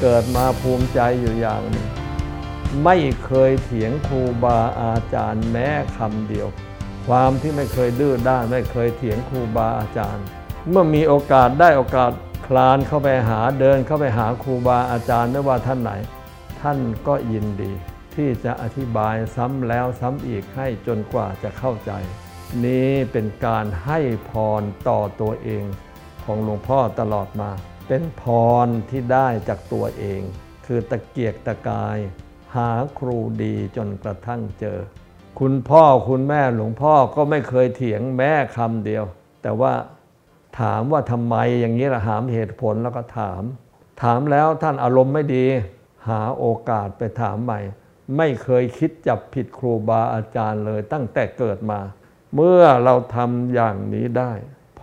เกิดมาภูมิใจอยู่อย่างนึงไม่เคยเถียงครูบาอาจารย์แม้คำเดียว ความที่ไม่เคยดื้อด้านไม่เคยเถียงครูบาอาจารย์ เมื่อมีโอกาสได้โอกาสคลานเข้าไปหาเดินเข้าไปหาครูบาอาจารย์ไม่ว่าท่านไหน ท่านก็ยินดี ที่จะอธิบายซ้ำแล้วซ้ำอีกให้จนกว่าจะเข้าใจ นี้เป็นการให้พรต่อตัวเองของหลวงพ่อตลอดมา เป็นพรที่ได้จากตัวเอง คือตะเกียกตะกาย หาครูดีจนกระทั่งเจอ คุณพ่อคุณแม่หลวงพ่อก็ไม่เคยเถียงแม่คำเดียว แต่ว่าถามว่าทำไมอย่างนี้ละหามเหตุผลแล้วก็ถาม ถามแล้วท่านอารมณ์ไม่ดี หาโอกาสไปถามใหม่ ไม่เคยคิดจับผิดครูบาอาจารย์เลยตั้งแต่เกิดมา เมื่อเราทำอย่างนี้ได้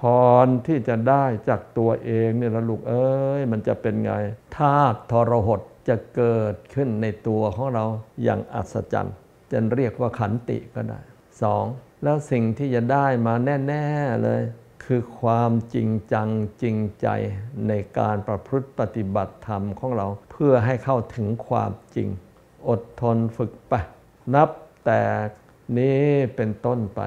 พรที่จะได้จากตัวเองเนี่ยละลูกเอ้ยมันจะเป็นไงธาตุทรหดจะเกิดขึ้นในตัวของเราอย่างอัศจรรย์จะเรียกว่าขันติก็ได้สองแล้วสิ่งที่จะได้มาแน่ ๆ เลย คือความจริงจังจริงใจในการประพฤติปฏิบัติธรรมของเรา เพื่อให้เข้าถึงความจริง อดทนฝึกไป นับแต่นี้เป็นต้นไป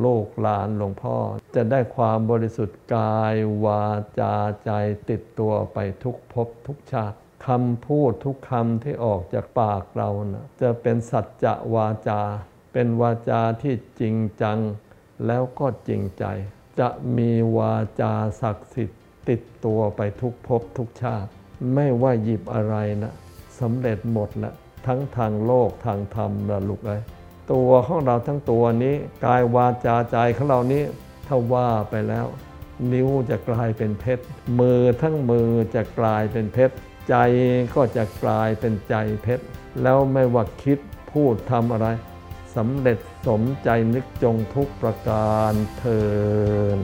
โลกหลานหลวงพ่อ จะได้ความบริสุทธิ์กายวาจาใจติดตัวไปทุกภพทุกชาติคำพูดทุกคำที่ออกจากปากเรานะจะเป็นสัจจะวาจา เป็นวาจาที่จริงจัง แล้วก็จริงใจ จะมีวาจาศักดิ์สิทธิ์ติดตัวไปทุกภพทุกชาติ ไม่ว่าหยิบอะไรนะสำเร็จหมดละทั้งทางโลกทางธรรมละลูกเอ้ยตัวของเราทั้งตัวนี้ กายวาจาใจของเรานี้ ถ้าว่าไปแล้ว นิ้วจะกลายเป็นเพชร มือทั้งมือจะกลายเป็นเพชร ใจก็จะกลายเป็นใจเพชร แล้วไม่ว่าคิดพูดทำอะไรสำเร็จสมใจนึกจงทุกประการเทิน